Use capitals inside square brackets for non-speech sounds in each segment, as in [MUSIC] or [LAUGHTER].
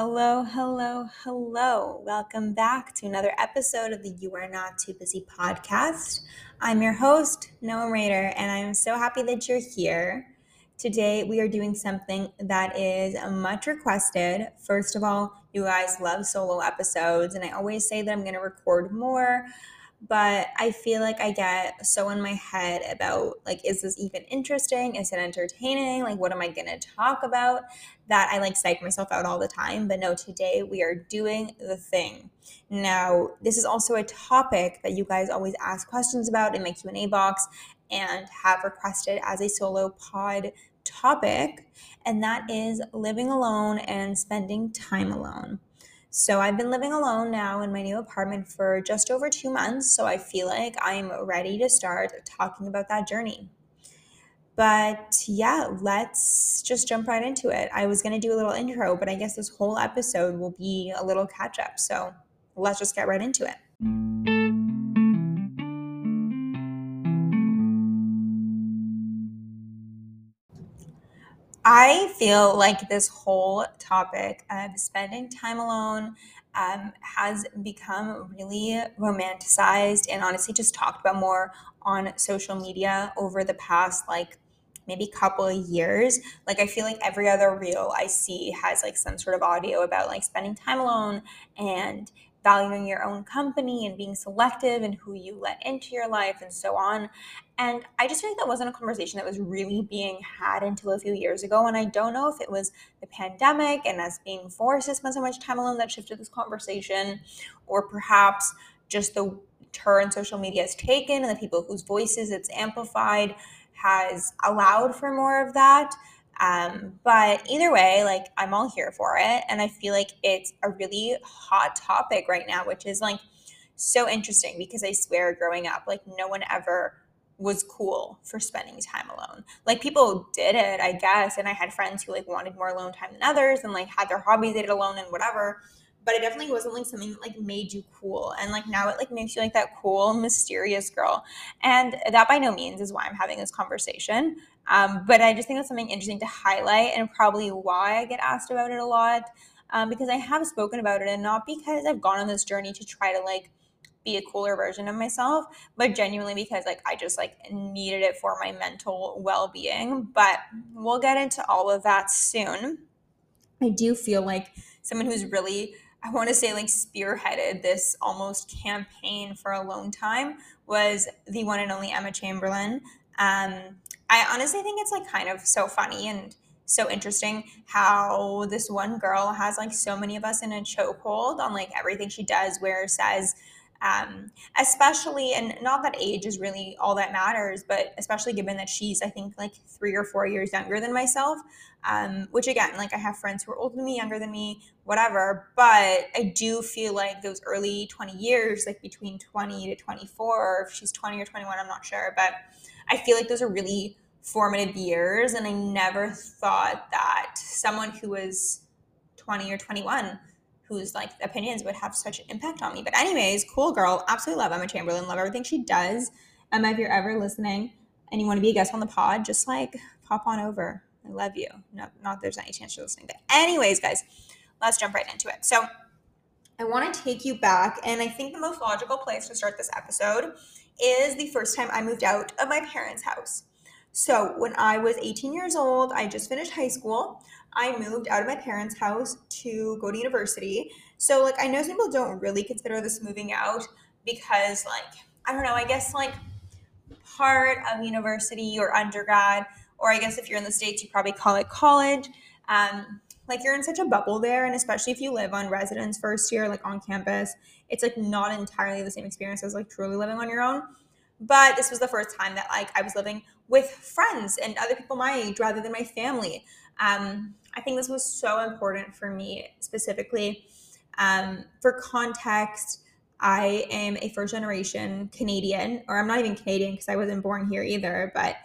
Hello, hello, hello. Welcome back to another episode of the You Are Not Too Busy podcast. I'm your host, Noah Raider, and I'm so happy that you're here. Today, we are doing something that is much requested. First of all, you guys love solo episodes, and I always say that I'm going to record more but I feel like I get so in my head about like, is this even interesting? Is it entertaining? Like, what am I gonna talk about? That I like psych myself out all the time. But no, today we are doing the thing. Now, this is also a topic that you guys always ask questions about in my Q&A box and have requested as a solo pod topic, and that is living alone and spending time alone. So I've been living alone now in my new apartment for just over two months. So I feel like I'm ready to start talking about that journey. But yeah, let's just jump right into it. I was going to do a little intro, but I guess this whole episode will be a little catch up. So let's just get right into it. I feel like this whole topic of spending time alone um, has become really romanticized and honestly just talked about more on social media over the past like maybe couple of years. Like i feel like every other reel i see has like some sort of audio about like spending time alone and valuing your own company and being selective and who you let into your life and so on. And I just feel like that wasn't a conversation that was really being had until a few years ago. And I don't know if it was the pandemic and us being forced to spend so much time alone that shifted this conversation, or perhaps just the turn social media has taken and the people whose voices it's amplified has allowed for more of that. Um, but either way, like I'm all here for it. And I feel like it's a really hot topic right now, which is like so interesting because I swear growing up, like no one ever was cool for spending time alone. Like people did it, I guess. And I had friends who like wanted more alone time than others and like had their hobbies they did alone and whatever. But it definitely wasn't like something that like made you cool. And like now it like makes you like that cool, mysterious girl. And that by no means is why I'm having this conversation. Um, but I just think that's something interesting to highlight and probably why I get asked about it a lot. Um, because I have spoken about it and not because I've gone on this journey to try to like be a cooler version of myself, but genuinely because like I just like needed it for my mental well-being. But we'll get into all of that soon. I do feel like someone who's really I want to say like spearheaded this almost campaign for a long time was the one and only Emma Chamberlain. Um, I honestly think it's like kind of so funny and so interesting how this one girl has like so many of us in a chokehold on like everything she does, where says, um, especially, and not that age is really all that matters, but especially given that she's, I think, like three or four years younger than myself, um, which again, like I have friends who are older than me, younger than me, whatever, but I do feel like those early 20 years, like between 20 to 24, or if she's 20 or 21, I'm not sure, but I feel like those are really formative years. And I never thought that someone who was 20 or 21 whose like opinions would have such an impact on me. But anyways, cool girl. Absolutely love Emma Chamberlain. Love everything she does. Emma, if you're ever listening and you want to be a guest on the pod, just like pop on over. I love you. Not, not there's any chance you're listening. But anyways, guys, let's jump right into it. So I want to take you back, and I think the most logical place to start this episode is the first time I moved out of my parents' house. So, when I was 18 years old, I just finished high school. I moved out of my parents' house to go to university. So, like, I know some people don't really consider this moving out because, like, I don't know, I guess, like, part of university or undergrad, or I guess if you're in the States, you probably call it college. Um, like you're in such a bubble there and especially if you live on residence first year like on campus it's like not entirely the same experience as like truly living on your own but this was the first time that like i was living with friends and other people my age rather than my family um, i think this was so important for me specifically um, for context i am a first generation canadian or i'm not even canadian because i wasn't born here either but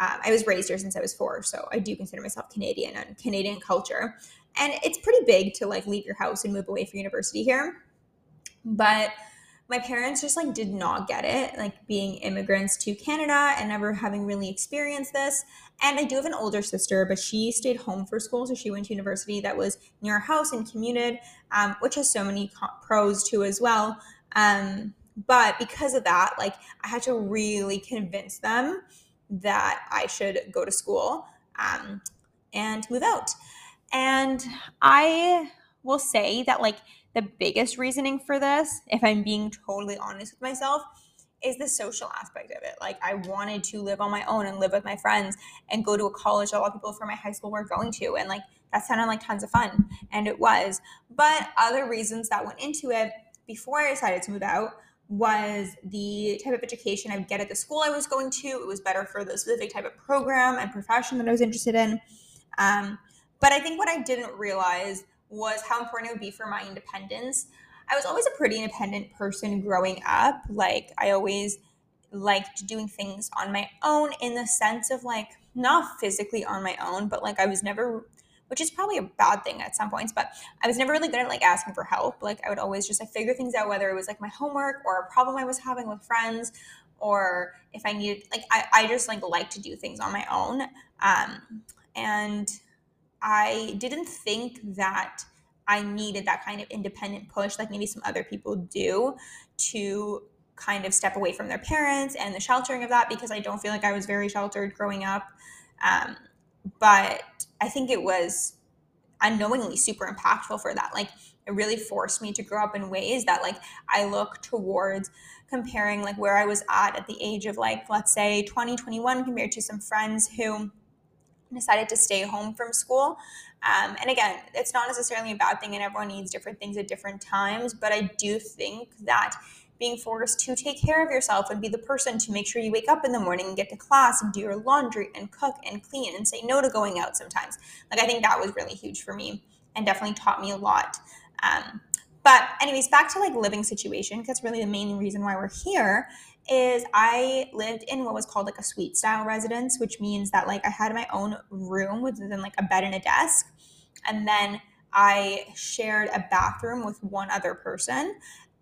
um, I was raised here since I was four, so I do consider myself Canadian and Canadian culture. And it's pretty big to like leave your house and move away for university here. But my parents just like did not get it, like being immigrants to Canada and never having really experienced this. And I do have an older sister, but she stayed home for school. So she went to university that was near our house and commuted, um, which has so many pros too as well. Um, but because of that, like I had to really convince them that I should go to school um, and move out. And I will say that, like, the biggest reasoning for this, if I'm being totally honest with myself, is the social aspect of it. Like, I wanted to live on my own and live with my friends and go to a college that a lot of people from my high school were going to. And, like, that sounded like tons of fun. And it was. But other reasons that went into it before I decided to move out was the type of education I would get at the school I was going to. It was better for the specific type of program and profession that I was interested in. Um, but I think what I didn't realize was how important it would be for my independence. I was always a pretty independent person growing up. Like, I always liked doing things on my own in the sense of like not physically on my own, but like I was never which is probably a bad thing at some points, but I was never really good at like asking for help. Like I would always just like figure things out, whether it was like my homework or a problem I was having with friends, or if I needed like I, I just like like to do things on my own. Um, and I didn't think that I needed that kind of independent push like maybe some other people do to kind of step away from their parents and the sheltering of that because I don't feel like I was very sheltered growing up. Um, but I think it was unknowingly super impactful for that. Like it really forced me to grow up in ways that like I look towards comparing like where I was at at the age of like let's say 2021 compared to some friends who decided to stay home from school. Um, and again, it's not necessarily a bad thing, and everyone needs different things at different times. But I do think that being forced to take care of yourself and be the person to make sure you wake up in the morning and get to class and do your laundry and cook and clean and say no to going out sometimes. Like, I think that was really huge for me and definitely taught me a lot. Um, but, anyways, back to like living situation, because really the main reason why we're here is I lived in what was called like a suite style residence, which means that like I had my own room within like a bed and a desk. And then I shared a bathroom with one other person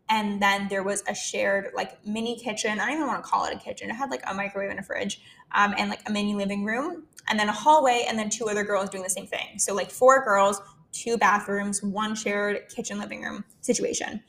and then there was a shared like mini kitchen. I don't even want to call it a kitchen. It had like a microwave and a fridge, um, and like a mini living room, and then a hallway, and then two other girls doing the same thing. So like four girls, two bathrooms, one shared kitchen living room situation.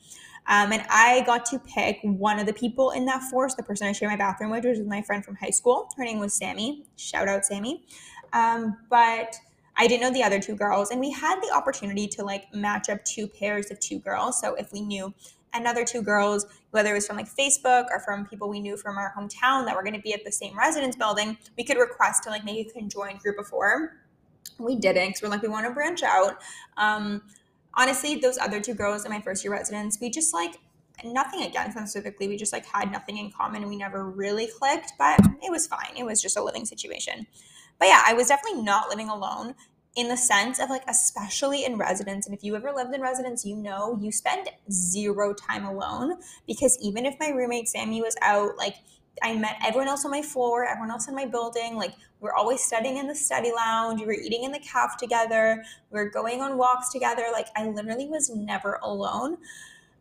Um, and I got to pick one of the people in that force, the person I shared my bathroom with, which was my friend from high school. Her name was Sammy. Shout out Sammy. Um, but I didn't know the other two girls, and we had the opportunity to like match up two pairs of two girls. So if we knew another two girls, whether it was from like Facebook or from people we knew from our hometown that were going to be at the same residence building, we could request to like you can join group of four. We didn't because we're like, we want to branch out. Um, honestly, those other two girls in my first year residence, we just like nothing against them specifically. We just like had nothing in common we never really clicked, but it was fine. It was just a living situation. But yeah, I was definitely not living alone in the sense of like especially in residence and if you ever lived in residence you know you spend zero time alone because even if my roommate sammy was out like i met everyone else on my floor everyone else in my building like we're always studying in the study lounge we were eating in the caf together we were going on walks together like i literally was never alone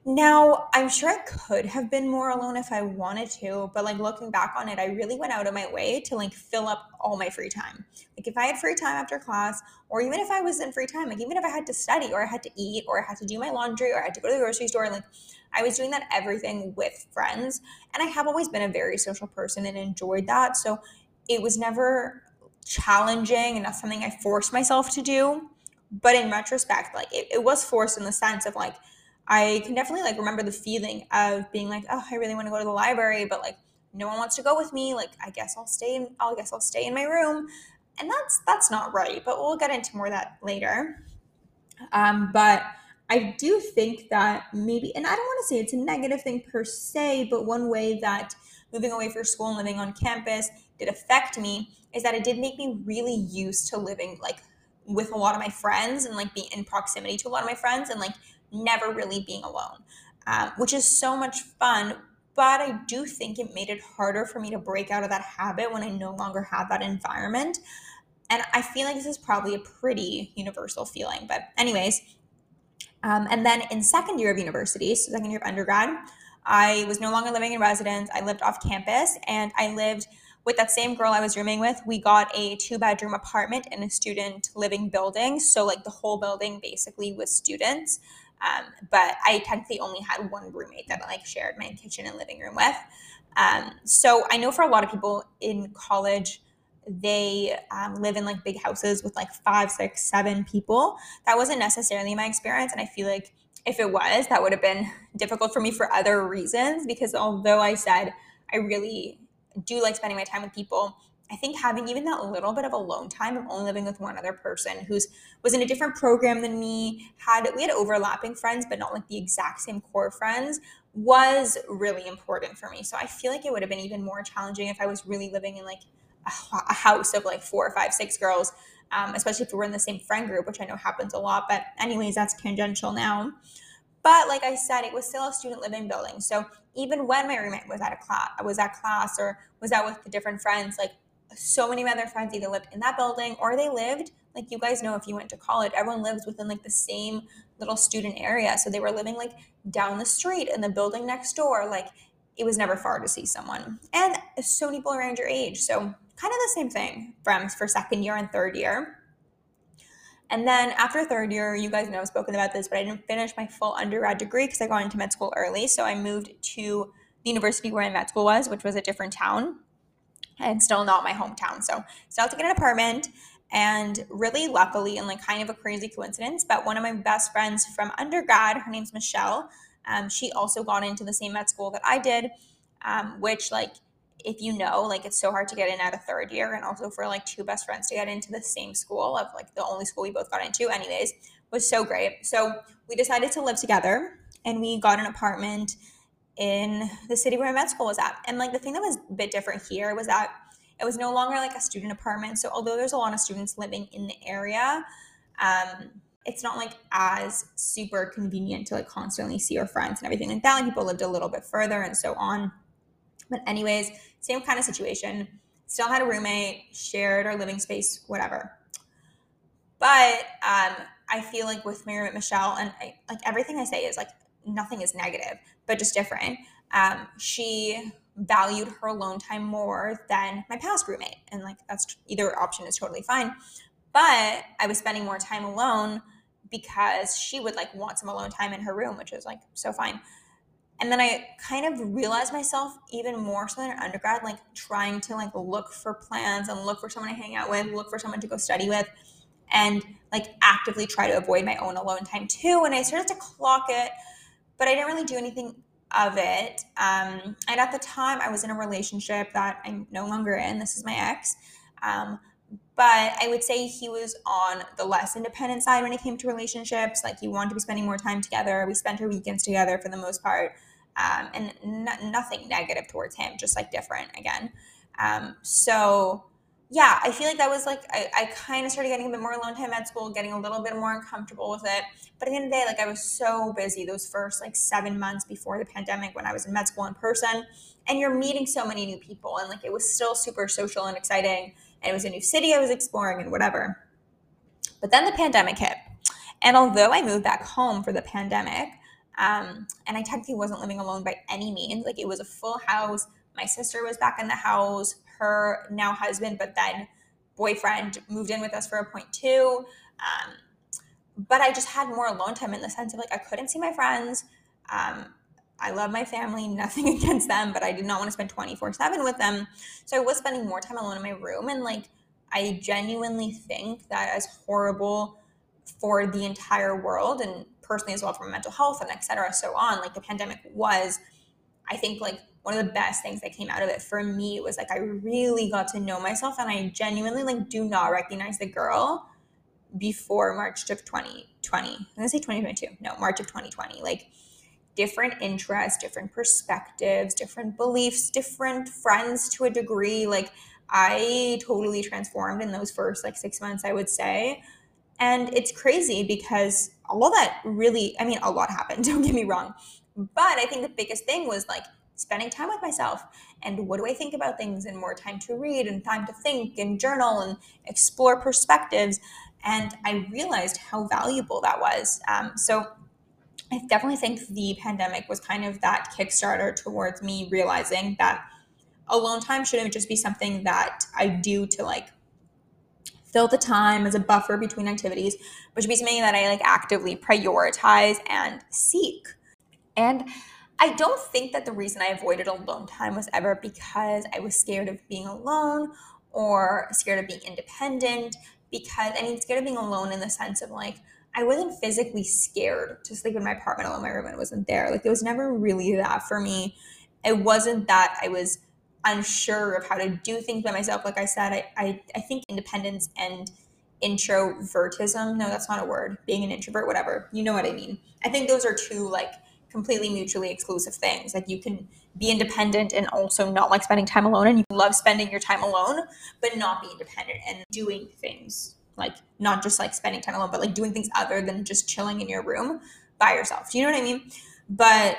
now, I'm sure I could have been more alone if I wanted to, but like looking back on it, I really went out of my way to like fill up all my free time. Like if I had free time after class, or even if I was in free time, like even if I had to study or I had to eat or I had to do my laundry or I had to go to the grocery store, like I was doing that everything with friends. And I have always been a very social person and enjoyed that. So it was never challenging and not something I forced myself to do. But in retrospect, like it, it was forced in the sense of like, I can definitely like remember the feeling of being like, oh, I really want to go to the library, but like no one wants to go with me. Like I guess I'll stay in I guess I'll stay in my room. And that's that's not right, but we'll get into more of that later. Um, but I do think that maybe, and I don't want to say it's a negative thing per se, but one way that moving away for school and living on campus did affect me is that it did make me really used to living like with a lot of my friends and like being in proximity to a lot of my friends and like never really being alone, um, which is so much fun. But I do think it made it harder for me to break out of that habit when I no longer have that environment. And I feel like this is probably a pretty universal feeling. But, anyways, um, and then in second year of university, so second year of undergrad, I was no longer living in residence. I lived off campus and I lived with that same girl I was rooming with. We got a two bedroom apartment in a student living building. So, like, the whole building basically was students. Um, but I technically only had one roommate that I like shared my kitchen and living room with. Um, so I know for a lot of people in college, they um, live in like big houses with like five, six, seven people. That wasn't necessarily my experience, and I feel like if it was, that would have been [LAUGHS] difficult for me for other reasons. Because although I said I really do like spending my time with people, I think having even that little bit of alone time of only living with one other person who's was in a different program than me, had we had overlapping friends, but not like the exact same core friends, was really important for me. So I feel like it would have been even more challenging if I was really living in like a, house of like four or five, six girls, um, especially if we were in the same friend group, which I know happens a lot. But anyways, that's tangential now. But like I said, it was still a student living building. So even when my roommate was at a class, was at class or was out with the different friends, like so many of my other friends either lived in that building or they lived like you guys know if you went to college everyone lives within like the same little student area so they were living like down the street in the building next door like it was never far to see someone and so many people around your age so kind of the same thing from for second year and third year and then after third year you guys know i've spoken about this but i didn't finish my full undergrad degree because i got into med school early so i moved to the university where my med school was which was a different town and still not my hometown. So still to get an apartment. And really luckily, and like kind of a crazy coincidence, but one of my best friends from undergrad, her name's Michelle. Um, she also got into the same med school that I did, um, which like if you know, like it's so hard to get in at a third year, and also for like two best friends to get into the same school of like the only school we both got into, anyways, was so great. So we decided to live together, and we got an apartment in the city where med school was at. And like the thing that was a bit different here was that it was no longer like a student apartment. So although there's a lot of students living in the area, um, it's not like as super convenient to like constantly see your friends and everything like that. Like people lived a little bit further and so on. But anyways, same kind of situation. Still had a roommate, shared our living space, whatever. But um, I feel like with my roommate Michelle, and I, like everything I say is like nothing is negative, but just different. Um, she valued her alone time more than my past roommate. And like that's either option is totally fine. But I was spending more time alone because she would like want some alone time in her room, which is like so fine. And then I kind of realized myself even more so in undergrad, like trying to like look for plans and look for someone to hang out with, look for someone to go study with, and like actively try to avoid my own alone time too. And I started to clock it but I didn't really do anything of it. Um, and at the time, I was in a relationship that I'm no longer in. This is my ex. Um, but I would say he was on the less independent side when it came to relationships. Like he wanted to be spending more time together. We spent our weekends together for the most part, um, and n- nothing negative towards him, just like different again. Um, so yeah, I feel like that was like I, I kind of started getting a bit more alone time at school, getting a little bit more uncomfortable with it. But at the end of the day, like I was so busy those first like seven months before the pandemic when I was in med school in person, and you're meeting so many new people, and like it was still super social and exciting, and it was a new city I was exploring and whatever. But then the pandemic hit, and although I moved back home for the pandemic, um, and I technically wasn't living alone by any means, like it was a full house. My sister was back in the house her now husband, but then boyfriend moved in with us for a point two. Um, but I just had more alone time in the sense of like I couldn't see my friends. Um, I love my family, [LAUGHS] nothing against them, but I did not want to spend 24 7 with them. So I was spending more time alone in my room. And like, I genuinely think that as horrible for the entire world and personally as well for mental health and et cetera, so on, like the pandemic was, I think like one of the best things that came out of it for me was like I really got to know myself and I genuinely like do not recognize the girl before March of 2020. I'm gonna say 2022. No, March of 2020. Like different interests, different perspectives, different beliefs, different friends to a degree. Like I totally transformed in those first like six months, I would say. And it's crazy because all that really, I mean, a lot happened, [LAUGHS] don't get me wrong. But I think the biggest thing was like spending time with myself and what do I think about things and more time to read and time to think and journal and explore perspectives. And I realized how valuable that was. Um, so I definitely think the pandemic was kind of that kickstarter towards me realizing that alone time shouldn't just be something that I do to like fill the time as a buffer between activities, but should be something that I like actively prioritize and seek. And I don't think that the reason I avoided alone time was ever because I was scared of being alone or scared of being independent. Because I mean, scared of being alone in the sense of like, I wasn't physically scared to sleep in my apartment alone. My roommate wasn't there. Like, it was never really that for me. It wasn't that I was unsure of how to do things by myself. Like I said, I, I, I think independence and introvertism, no, that's not a word, being an introvert, whatever, you know what I mean. I think those are two like completely mutually exclusive things. Like you can be independent and also not like spending time alone, and you love spending your time alone, but not be independent and doing things like not just like spending time alone, but like doing things other than just chilling in your room by yourself. Do you know what I mean? But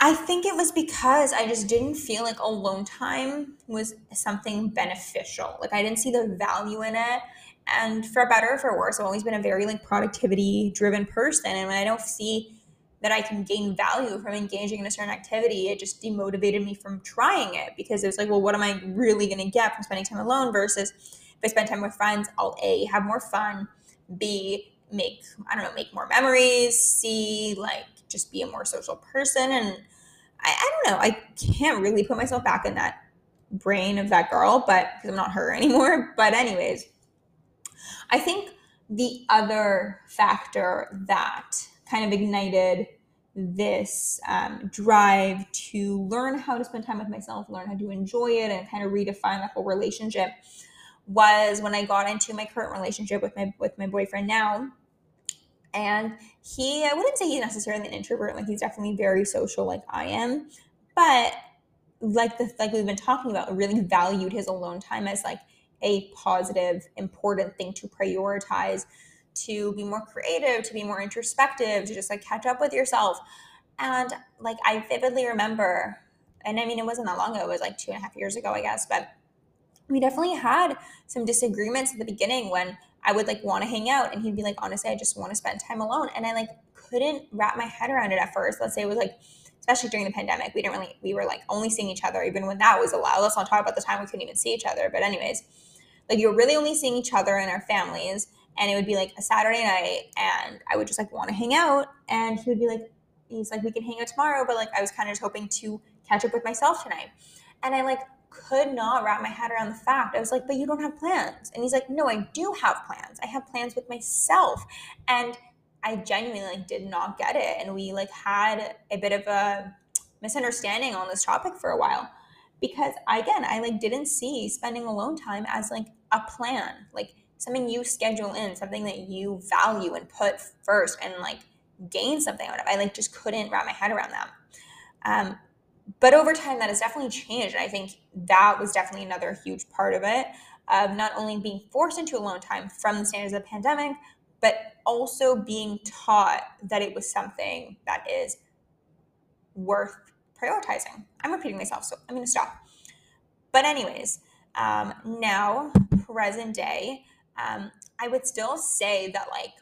I think it was because I just didn't feel like alone time was something beneficial. Like I didn't see the value in it. And for better or for worse, I've always been a very like productivity driven person. And when I don't see that I can gain value from engaging in a certain activity, it just demotivated me from trying it because it was like, well, what am I really going to get from spending time alone versus if I spend time with friends, I'll A, have more fun, B, make, I don't know, make more memories, C, like just be a more social person. And I, I don't know, I can't really put myself back in that brain of that girl, but because I'm not her [LAUGHS] anymore. But, anyways, I think the other factor that kind of ignited this um, drive to learn how to spend time with myself, learn how to enjoy it, and kind of redefine the whole relationship was when I got into my current relationship with my with my boyfriend now. And he, I wouldn't say he's necessarily an introvert. Like he's definitely very social, like I am. But like the like we've been talking about, really valued his alone time as like a positive, important thing to prioritize to be more creative, to be more introspective, to just like catch up with yourself. And like I vividly remember, and I mean, it wasn't that long ago, it was like two and a half years ago, I guess, but we definitely had some disagreements at the beginning when I would like want to hang out and he'd be like, honestly, I just want to spend time alone. And I like couldn't wrap my head around it at first. Let's say it was like, especially during the pandemic, we didn't really, we were like only seeing each other even when that was allowed. Let's not talk about the time we couldn't even see each other. But, anyways, like you're really only seeing each other and our families and it would be like a Saturday night and I would just like want to hang out and he would be like he's like we can hang out tomorrow but like I was kind of just hoping to catch up with myself tonight and I like could not wrap my head around the fact. I was like but you don't have plans. And he's like no I do have plans. I have plans with myself. And I genuinely like did not get it. And we like had a bit of a misunderstanding on this topic for a while because again I like didn't see spending alone time as like a plan like something you schedule in, something that you value and put first and like gain something out of. I like just couldn't wrap my head around that. Um, but over time, that has definitely changed. And I think that was definitely another huge part of it of not only being forced into alone time from the standards of the pandemic, but also being taught that it was something that is worth prioritizing. I'm repeating myself, so I'm going to stop. But, anyways, um, now, present day, um, I would still say that like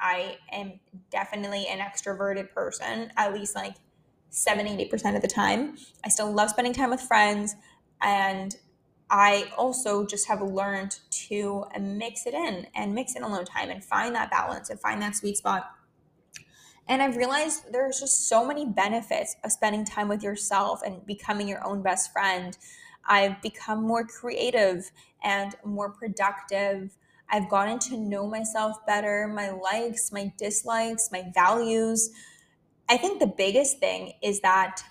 I am definitely an extroverted person, at least like 70 80% of the time. I still love spending time with friends. And I also just have learned to mix it in and mix in alone time and find that balance and find that sweet spot. And I've realized there's just so many benefits of spending time with yourself and becoming your own best friend. I've become more creative and more productive. I've gotten to know myself better, my likes, my dislikes, my values. I think the biggest thing is that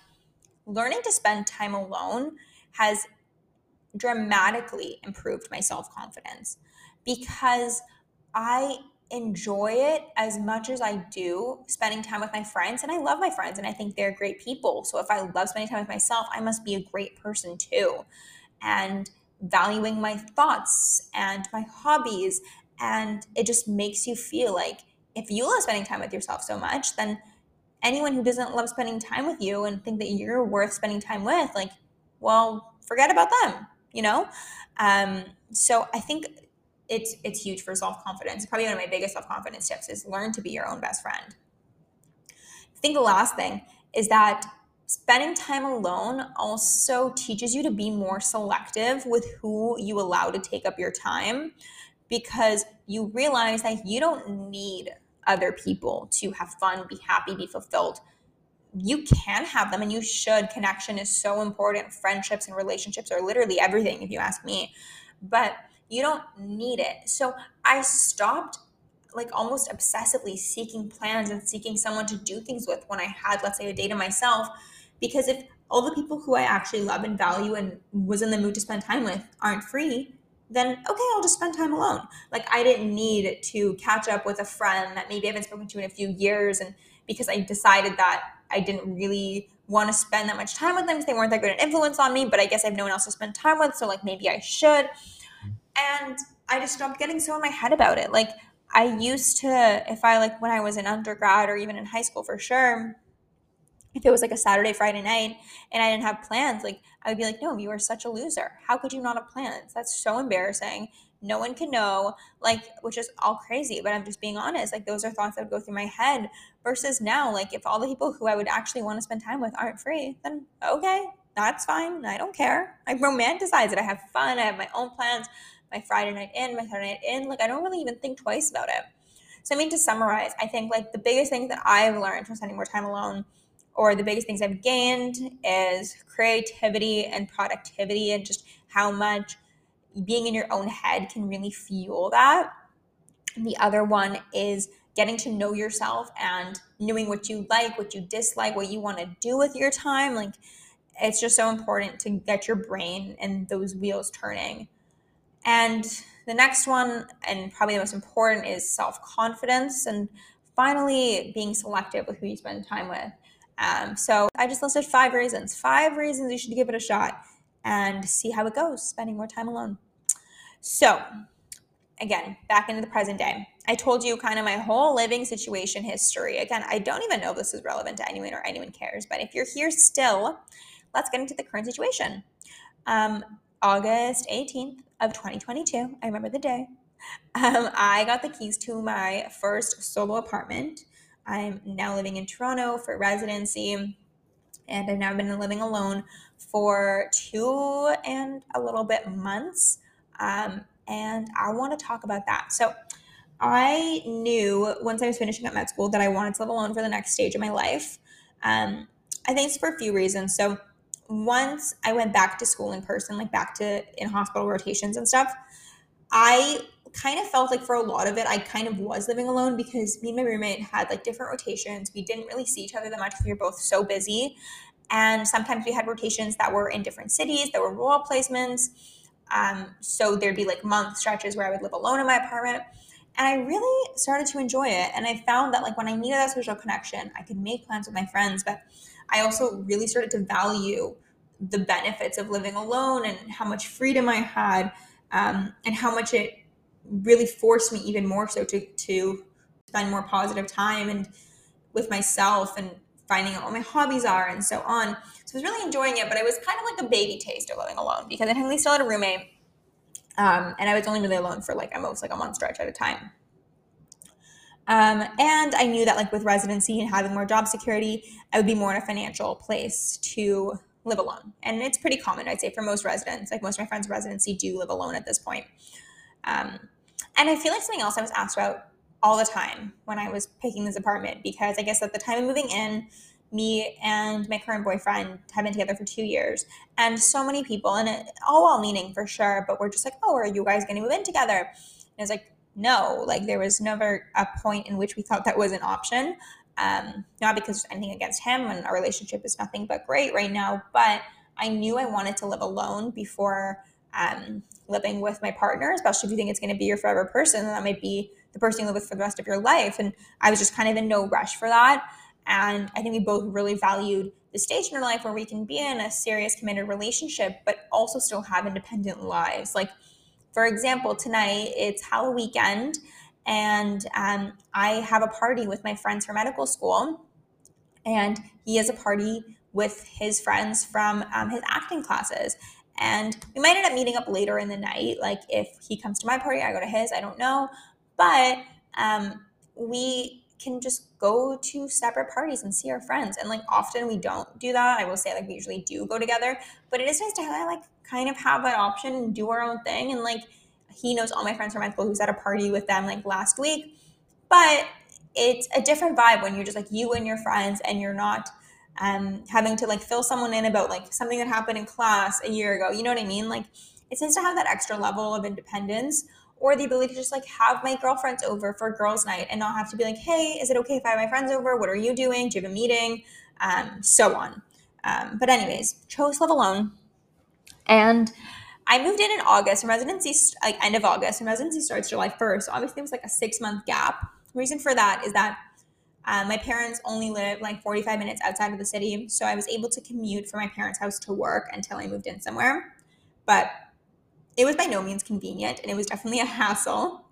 learning to spend time alone has dramatically improved my self confidence because I enjoy it as much as I do spending time with my friends. And I love my friends and I think they're great people. So if I love spending time with myself, I must be a great person too. And valuing my thoughts and my hobbies. And it just makes you feel like if you love spending time with yourself so much, then anyone who doesn't love spending time with you and think that you're worth spending time with, like, well, forget about them, you know? Um, so I think it's it's huge for self-confidence. Probably one of my biggest self-confidence tips is learn to be your own best friend. I think the last thing is that spending time alone also teaches you to be more selective with who you allow to take up your time because you realize that you don't need other people to have fun, be happy, be fulfilled. You can have them and you should. Connection is so important. Friendships and relationships are literally everything, if you ask me. But you don't need it. So I stopped like almost obsessively seeking plans and seeking someone to do things with when I had, let's say, a day to myself. Because if all the people who I actually love and value and was in the mood to spend time with aren't free, then okay, I'll just spend time alone. Like I didn't need to catch up with a friend that maybe I haven't spoken to in a few years, and because I decided that I didn't really want to spend that much time with them because they weren't that good an influence on me, but I guess I have no one else to spend time with, so like maybe I should. And I just stopped getting so in my head about it. Like I used to, if I like when I was in undergrad or even in high school for sure, if it was like a Saturday, Friday night and I didn't have plans, like I would be like, no, you are such a loser. How could you not have plans? That's so embarrassing. No one can know, like, which is all crazy, but I'm just being honest. Like, those are thoughts that would go through my head versus now, like, if all the people who I would actually want to spend time with aren't free, then okay, that's fine. I don't care. I romanticize it. I have fun. I have my own plans. My Friday night in, my Saturday night in. Like, I don't really even think twice about it. So, I mean, to summarize, I think like the biggest thing that I've learned from spending more time alone or the biggest things I've gained is creativity and productivity and just how much being in your own head can really fuel that. The other one is getting to know yourself and knowing what you like, what you dislike, what you want to do with your time. Like it's just so important to get your brain and those wheels turning. And the next one, and probably the most important, is self confidence. And finally, being selective with who you spend time with. Um, so I just listed five reasons, five reasons you should give it a shot and see how it goes, spending more time alone. So, again, back into the present day. I told you kind of my whole living situation history. Again, I don't even know if this is relevant to anyone or anyone cares, but if you're here still, let's get into the current situation. Um, August 18th of 2022, I remember the day. Um, I got the keys to my first solo apartment. I'm now living in Toronto for residency, and I've now been living alone for two and a little bit months. Um, and I want to talk about that. So, I knew once I was finishing up med school that I wanted to live alone for the next stage of my life. Um, I think it's for a few reasons. So, once I went back to school in person, like back to in hospital rotations and stuff, I kind of felt like for a lot of it, I kind of was living alone because me and my roommate had like different rotations. We didn't really see each other that much because we were both so busy. And sometimes we had rotations that were in different cities, that were role placements. Um, so there'd be like month stretches where I would live alone in my apartment. And I really started to enjoy it. And I found that like when I needed that social connection, I could make plans with my friends, but I also really started to value the benefits of living alone and how much freedom I had um, and how much it really forced me even more so to to spend more positive time and with myself and finding out what my hobbies are and so on. So I was really enjoying it, but it was kind of like a baby taste of living alone because I technically still had a roommate. Um, and I was only really alone for like at most like a month stretch at a time. Um, and I knew that like with residency and having more job security, I would be more in a financial place to live alone. And it's pretty common, I'd say, for most residents. Like most of my friends' residency do live alone at this point. Um, and I feel like something else I was asked about all the time when I was picking this apartment because I guess at the time of moving in, me and my current boyfriend have been together for two years, and so many people, and all well meaning for sure, but we're just like, oh, are you guys going to move in together? And it's like, no, like there was never a point in which we thought that was an option. Um, not because there's anything against him, and our relationship is nothing but great right now, but I knew I wanted to live alone before um, living with my partner, especially if you think it's going to be your forever person, that might be the person you live with for the rest of your life. And I was just kind of in no rush for that. And I think we both really valued the stage in our life where we can be in a serious, committed relationship, but also still have independent lives. Like, for example, tonight it's Halloween weekend, and um, I have a party with my friends from medical school, and he has a party with his friends from um, his acting classes. And we might end up meeting up later in the night. Like if he comes to my party, I go to his, I don't know. But um, we can just go to separate parties and see our friends. And like often we don't do that. I will say like we usually do go together, but it is nice to have, like kind of have that option and do our own thing. And like he knows all my friends from high school who's at a party with them like last week. But it's a different vibe when you're just like you and your friends and you're not um, having to like fill someone in about like something that happened in class a year ago. You know what I mean? Like it's nice to have that extra level of independence or the ability to just like have my girlfriends over for girls' night and not have to be like, hey, is it okay if I have my friends over? What are you doing? Do you have a meeting? Um, so on. Um, but anyways, chose live alone, and I moved in in August. And residency like end of August, and residency starts July first. So obviously, it was like a six month gap. The reason for that is that um, my parents only live like 45 minutes outside of the city, so I was able to commute from my parents' house to work until I moved in somewhere. But it was by no means convenient and it was definitely a hassle.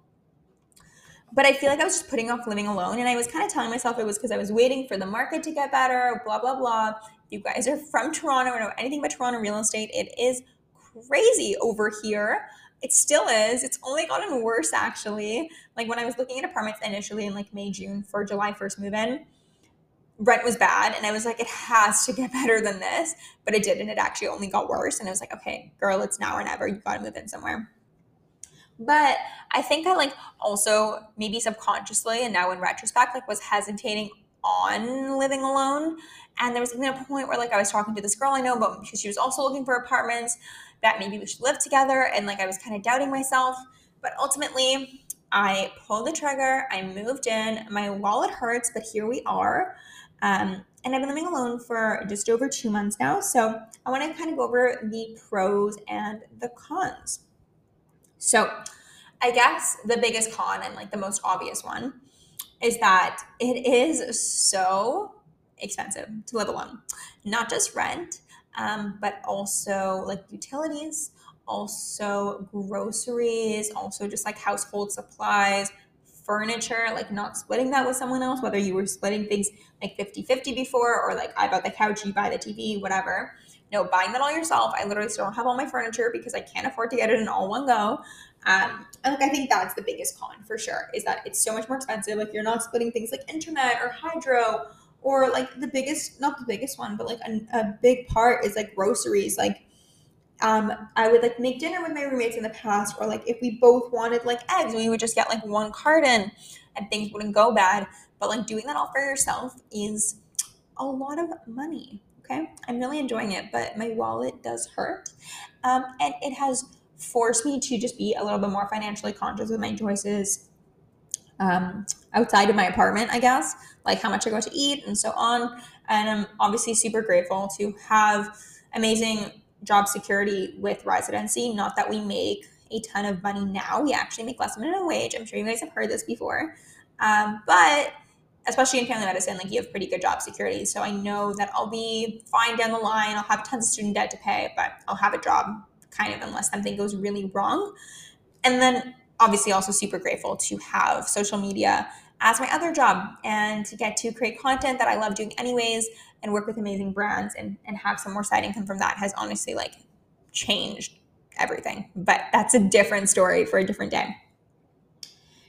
But I feel like I was just putting off living alone. And I was kind of telling myself it was because I was waiting for the market to get better, blah, blah, blah. If you guys are from Toronto or know anything about Toronto real estate, it is crazy over here. It still is. It's only gotten worse, actually. Like when I was looking at apartments initially in like May, June for July 1st move in, rent was bad and i was like it has to get [LAUGHS] better than this but it didn't it actually only got worse and i was like okay girl it's now or never you gotta move in somewhere but i think i like also maybe subconsciously and now in retrospect like was hesitating on living alone and there was even a point where like i was talking to this girl i know but because she was also looking for apartments that maybe we should live together and like i was kind of doubting myself but ultimately I pulled the trigger. I moved in. My wallet hurts, but here we are. Um, and I've been living alone for just over two months now. So I want to kind of go over the pros and the cons. So I guess the biggest con and like the most obvious one is that it is so expensive to live alone. Not just rent, um, but also like utilities, also groceries, also just like household supplies, furniture, like not splitting that with someone else, whether you were splitting things like 50 50 before, or like I bought the couch, you buy the TV, whatever. No, buying that all yourself. I literally still don't have all my furniture because I can't afford to get it in all one go. Um, and like I think that's the biggest con for sure is that it's so much more expensive. Like you're not splitting things like internet or hydro, or like the biggest, not the biggest one, but like a, a big part is like groceries. Like um, I would like make dinner with my roommates in the past, or like if we both wanted like eggs, we would just get like one carton and things wouldn't go bad. But like doing that all for yourself is a lot of money. Okay. I'm really enjoying it, but my wallet does hurt. Um, and it has forced me to just be a little bit more financially conscious with my choices um, outside of my apartment, I guess, like how much I go to eat and so on. And I'm obviously super grateful to have amazing job security with residency. Not that we make a ton of money now. We actually make less than minimum wage. I'm sure you guys have heard this before. Um, but especially in family medicine, like you have pretty good job security. So I know that I'll be fine down the line. I'll have tons of student debt to pay, but I'll have a job kind of unless something goes really wrong. And then obviously also super grateful to have social media as my other job and to get to create content that I love doing anyways and work with amazing brands and, and have some more side income from that has honestly like changed everything. But that's a different story for a different day.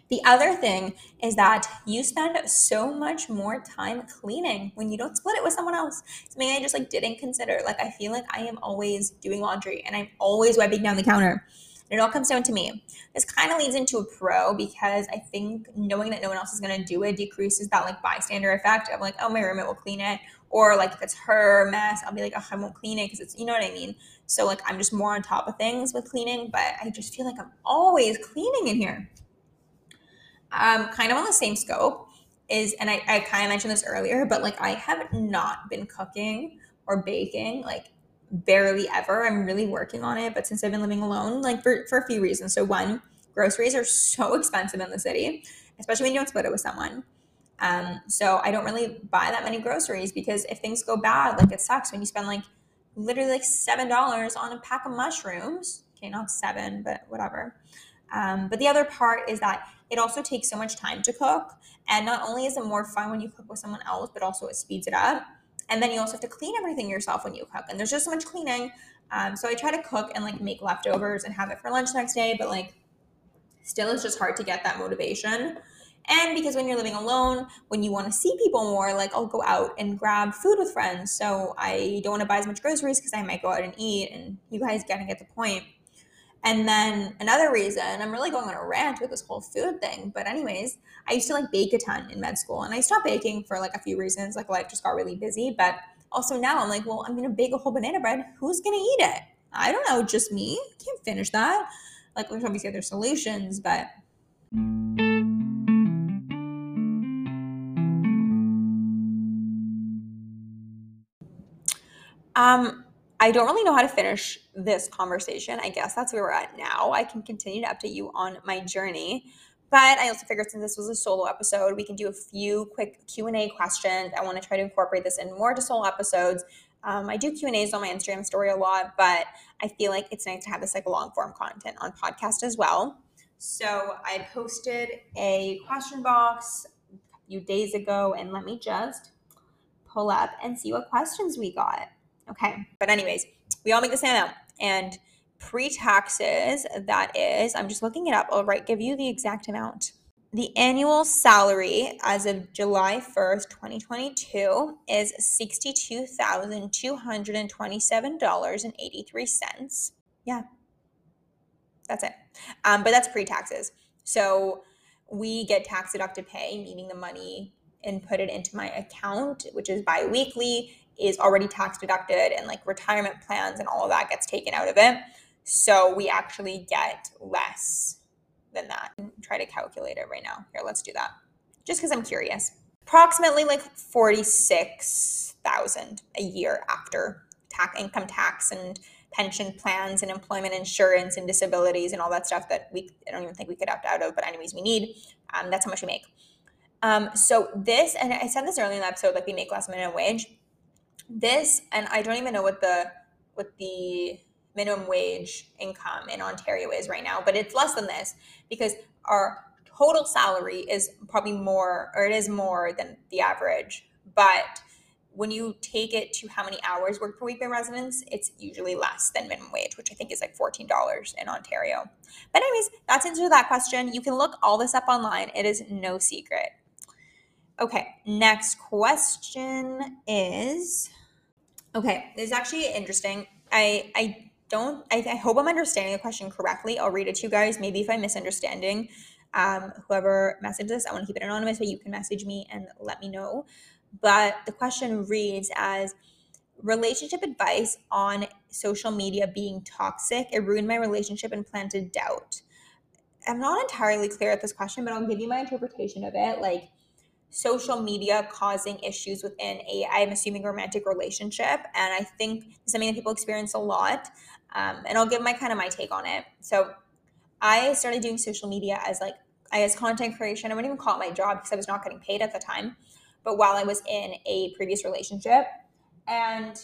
The other thing is that you spend so much more time cleaning when you don't split it with someone else. Something I just like didn't consider. Like I feel like I am always doing laundry and I'm always wiping down the counter. It all comes down to me. This kind of leads into a pro because I think knowing that no one else is going to do it decreases that like bystander effect of like, oh, my roommate will clean it. Or like if it's her mess, I'll be like, oh, I won't clean it because it's, you know what I mean? So like I'm just more on top of things with cleaning, but I just feel like I'm always cleaning in here. Um, kind of on the same scope is, and I, I kind of mentioned this earlier, but like I have not been cooking or baking like barely ever. I'm really working on it, but since I've been living alone, like for, for a few reasons. So, one, groceries are so expensive in the city, especially when you don't split it with someone. Um, so I don't really buy that many groceries because if things go bad, like it sucks when you spend like literally like seven dollars on a pack of mushrooms. Okay, not seven, but whatever. Um, but the other part is that it also takes so much time to cook, and not only is it more fun when you cook with someone else, but also it speeds it up. And then you also have to clean everything yourself when you cook. And there's just so much cleaning. Um, so I try to cook and like make leftovers and have it for lunch next day, but like still it's just hard to get that motivation. And because when you're living alone, when you want to see people more, like I'll go out and grab food with friends. So I don't want to buy as much groceries because I might go out and eat. And you guys kind of get the point. And then another reason, I'm really going on a rant with this whole food thing. But, anyways, I used to like bake a ton in med school and I stopped baking for like a few reasons. Like life just got really busy. But also now I'm like, well, I'm going to bake a whole banana bread. Who's going to eat it? I don't know, just me. Can't finish that. Like, there's obviously other solutions, but. Um, I don't really know how to finish this conversation. I guess that's where we're at now. I can continue to update you on my journey. But I also figured since this was a solo episode, we can do a few quick Q&A questions. I want to try to incorporate this in more to solo episodes. Um, I do Q&As on my Instagram story a lot, but I feel like it's nice to have this like long form content on podcast as well. So I posted a question box a few days ago, and let me just pull up and see what questions we got. Okay. But, anyways, we all make the same amount. And pre taxes, that is, I'm just looking it up. I'll right, give you the exact amount. The annual salary as of July 1st, 2022 is $62,227.83. Yeah, that's it. Um, but that's pre taxes. So we get tax deducted pay, meaning the money inputted into my account, which is bi weekly, is already tax deducted and like retirement plans and all of that gets taken out of it. So we actually get less than that. Try to calculate it right now. Here, let's do that. Just because I'm curious. Approximately like 46,000 a year after tax income tax and pension plans and employment insurance and disabilities and all that stuff that we I don't even think we could opt out of, but anyways, we need. Um, that's how much we make. Um, so this, and I said this earlier in the episode, like we make less minimum wage this and i don't even know what the what the minimum wage income in ontario is right now but it's less than this because our total salary is probably more or it is more than the average but when you take it to how many hours work per week by residents, it's usually less than minimum wage, which I think is like $14 in Ontario. But, anyways, that's answer to that question. You can look all this up online, it is no secret. Okay, next question is okay, this is actually interesting. I I don't I, I hope I'm understanding the question correctly. I'll read it to you guys. Maybe if I'm misunderstanding, um, whoever messaged this, I want to keep it anonymous, but you can message me and let me know. But the question reads as relationship advice on social media being toxic. It ruined my relationship and planted doubt. I'm not entirely clear at this question, but I'll give you my interpretation of it. Like social media causing issues within a i'm assuming romantic relationship. And i think something that people experience a lot. Um, and i'll give my kind of my take on it. So i started doing social media as like i as content creation. I wouldn't even call it my job because i was not getting paid at the time. But while i was in a previous relationship. And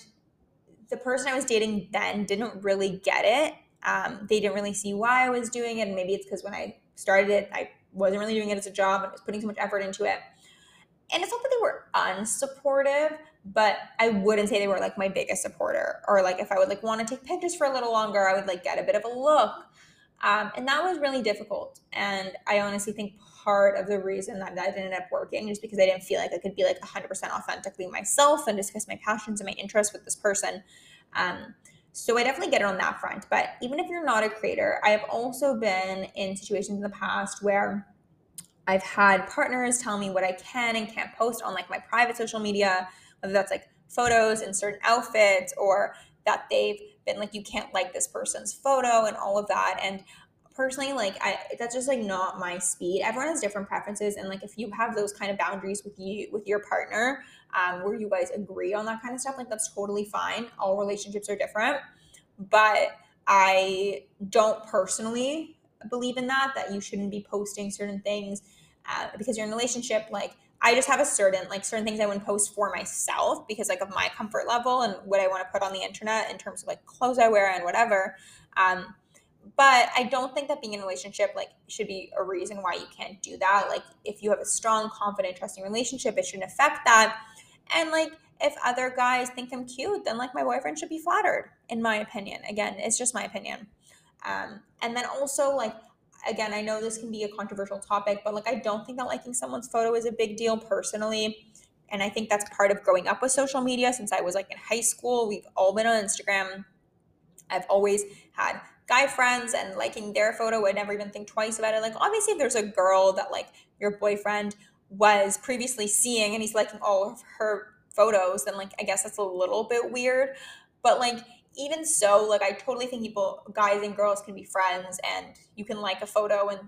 the person i was dating then didn't really get it. Um, they didn't really see why i was doing it. And maybe it's because when i started it i wasn't really doing it as a job and was putting so much effort into it and it's not that they were unsupportive but i wouldn't say they were like my biggest supporter. Or like if i would like want to take pictures for a little longer i would like get a bit of a look. Um, and that was really difficult. And i honestly think part of the reason that that ended up working is because i didn't feel like i could be like 100% authentically myself and discuss my passions and my interests with this person. Um, so I definitely get it on that front. But even if you're not a creator, I have also been in situations in the past where I've had partners tell me what I can and can't post on like my private social media, whether that's like photos in certain outfits or that they've been like, you can't like this person's photo and all of that. And personally, like I that's just like not my speed. Everyone has different preferences. And like if you have those kind of boundaries with you with your partner, um, where you guys agree on that kind of stuff, like that's totally fine. All relationships are different. But I don't personally believe in that, that you shouldn't be posting certain things uh, because you're in a relationship like I just have a certain like certain things I wouldn't post for myself because like of my comfort level and what I want to put on the internet in terms of like clothes I wear and whatever. Um, but I don't think that being in a relationship like should be a reason why you can't do that. Like if you have a strong, confident, trusting relationship, it shouldn't affect that. And like if other guys think I'm cute, then like my boyfriend should be flattered, in my opinion. Again, it's just my opinion. Um, and then also like again, I know this can be a controversial topic, but like I don't think that liking someone's photo is a big deal personally. And I think that's part of growing up with social media since I was like in high school. We've all been on Instagram. I've always had guy friends and liking their photo would never even think twice about it. Like obviously if there's a girl that like your boyfriend was previously seeing and he's liking all of her photos, then like I guess that's a little bit weird. But like even so, like I totally think people, guys and girls, can be friends, and you can like a photo and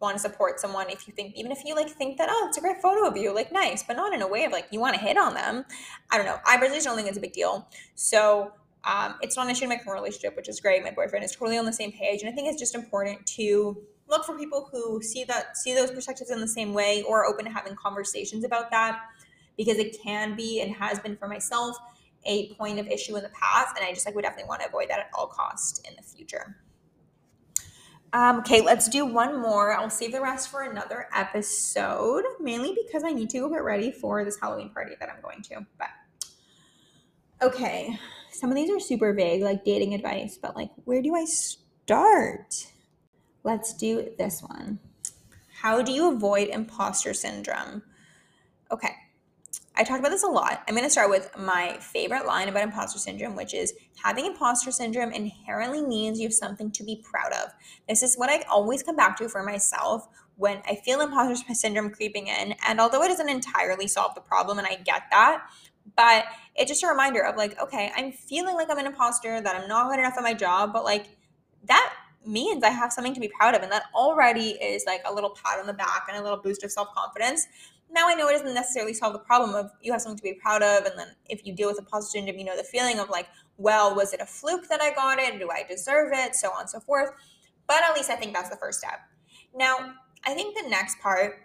want to support someone if you think, even if you like think that oh, it's a great photo of you, like nice, but not in a way of like you want to hit on them. I don't know. I personally don't think it's a big deal. So um, it's not an issue in my current relationship, which is great. My boyfriend is totally on the same page, and I think it's just important to look for people who see that see those perspectives in the same way or open to having conversations about that because it can be and has been for myself a point of issue in the past, and I just like would definitely want to avoid that at all costs in the future. Um, okay, let's do one more. I'll save the rest for another episode, mainly because I need to go get ready for this Halloween party that I'm going to. But okay, some of these are super vague, like dating advice, but like, where do I start? Let's do this one. How do you avoid imposter syndrome? Okay, I talked about this a lot. I'm going to start with my favorite line about imposter syndrome, which is having imposter syndrome inherently means you have something to be proud of. This is what I always come back to for myself when I feel imposter [LAUGHS] syndrome creeping in. And although it doesn't entirely solve the problem, and I get that, but it's just a reminder of like, okay, I'm feeling like I'm an imposter, that I'm not good enough at my job, but like that means I have something to be proud of. And that already is like a little pat on the back and a little boost of self confidence now I know it doesn't necessarily solve the problem of you have something to be proud of. And then if you deal with imposter syndrome, you know the feeling of like, well, was it a fluke that I got it? Do I deserve it? So on and so forth. But at least I think that's the first step. Now, I think the next part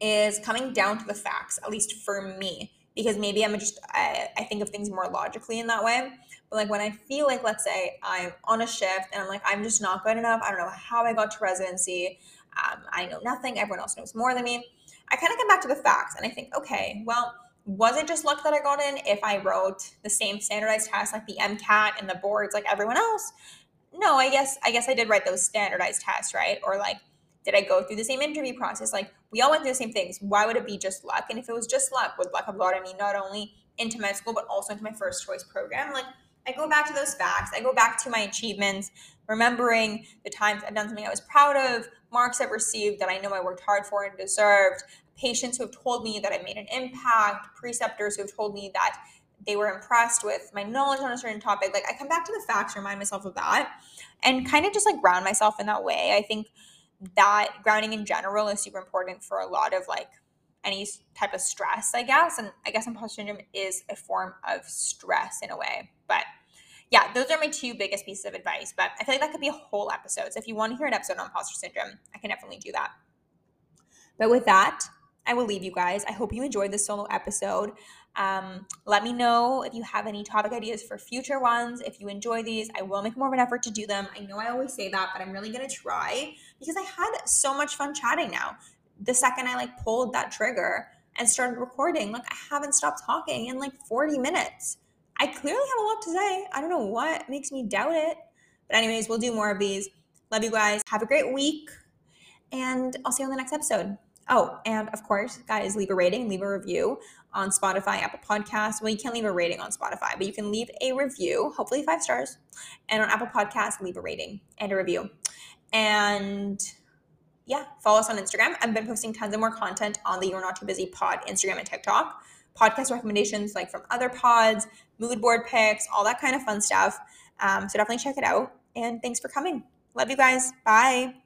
is coming down to the facts, at least for me, because maybe I'm just, I, I think of things more logically in that way. But like when I feel like, let's say I'm on a shift and I'm like, I'm just not good enough. I don't know how I got to residency. Um, I know nothing. Everyone else knows more than me I kind of come back to the facts and I think, okay, well, was it just luck that I got in if I wrote the same standardized tests like the MCAT and the boards like everyone else? No, I guess I guess I did write those standardized tests, right? Or like did I go through the same interview process? Like we all went through the same things. Why would it be just luck? And if it was just luck, would luck have brought me not only into med school but also into my first choice program? Like I go back to those facts. I go back to my achievements, remembering the times I've done something I was proud of, marks I've received that I know I worked hard for and deserved, patients who have told me that I made an impact, preceptors who have told me that they were impressed with my knowledge on a certain topic. Like I come back to the facts, remind myself of that, and kind of just like ground myself in that way. I think that grounding in general is super important for a lot of like any type of stress, I guess. And I guess imposter syndrome is a form of stress in a way. But yeah, those are my two biggest pieces of advice. But I feel like that could be a whole episode. So if you want to hear an episode on imposter syndrome, I can definitely do that. But with that, I will leave you guys. I hope you enjoyed this solo episode. Um, let me know if you have any topic ideas for future ones. If you enjoy these, I will make more of an effort to do them. I know I always say that, but I'm really gonna try because I had so much fun chatting now. The second I like pulled that trigger and started recording, like I haven't stopped talking in like 40 minutes. I clearly have a lot to say. I don't know what makes me doubt it. But, anyways, we'll do more of these. Love you guys. Have a great week. And I'll see you on the next episode. Oh, and of course, guys, leave a rating, leave a review on Spotify, Apple Podcasts. Well, you can't leave a rating on Spotify, but you can leave a review, hopefully five stars. And on Apple Podcasts, leave a rating and a review. And yeah, follow us on Instagram. I've been posting tons of more content on the You're Not Too Busy pod, Instagram, and TikTok. Podcast recommendations like from other pods, mood board picks, all that kind of fun stuff. Um, so definitely check it out. And thanks for coming. Love you guys. Bye.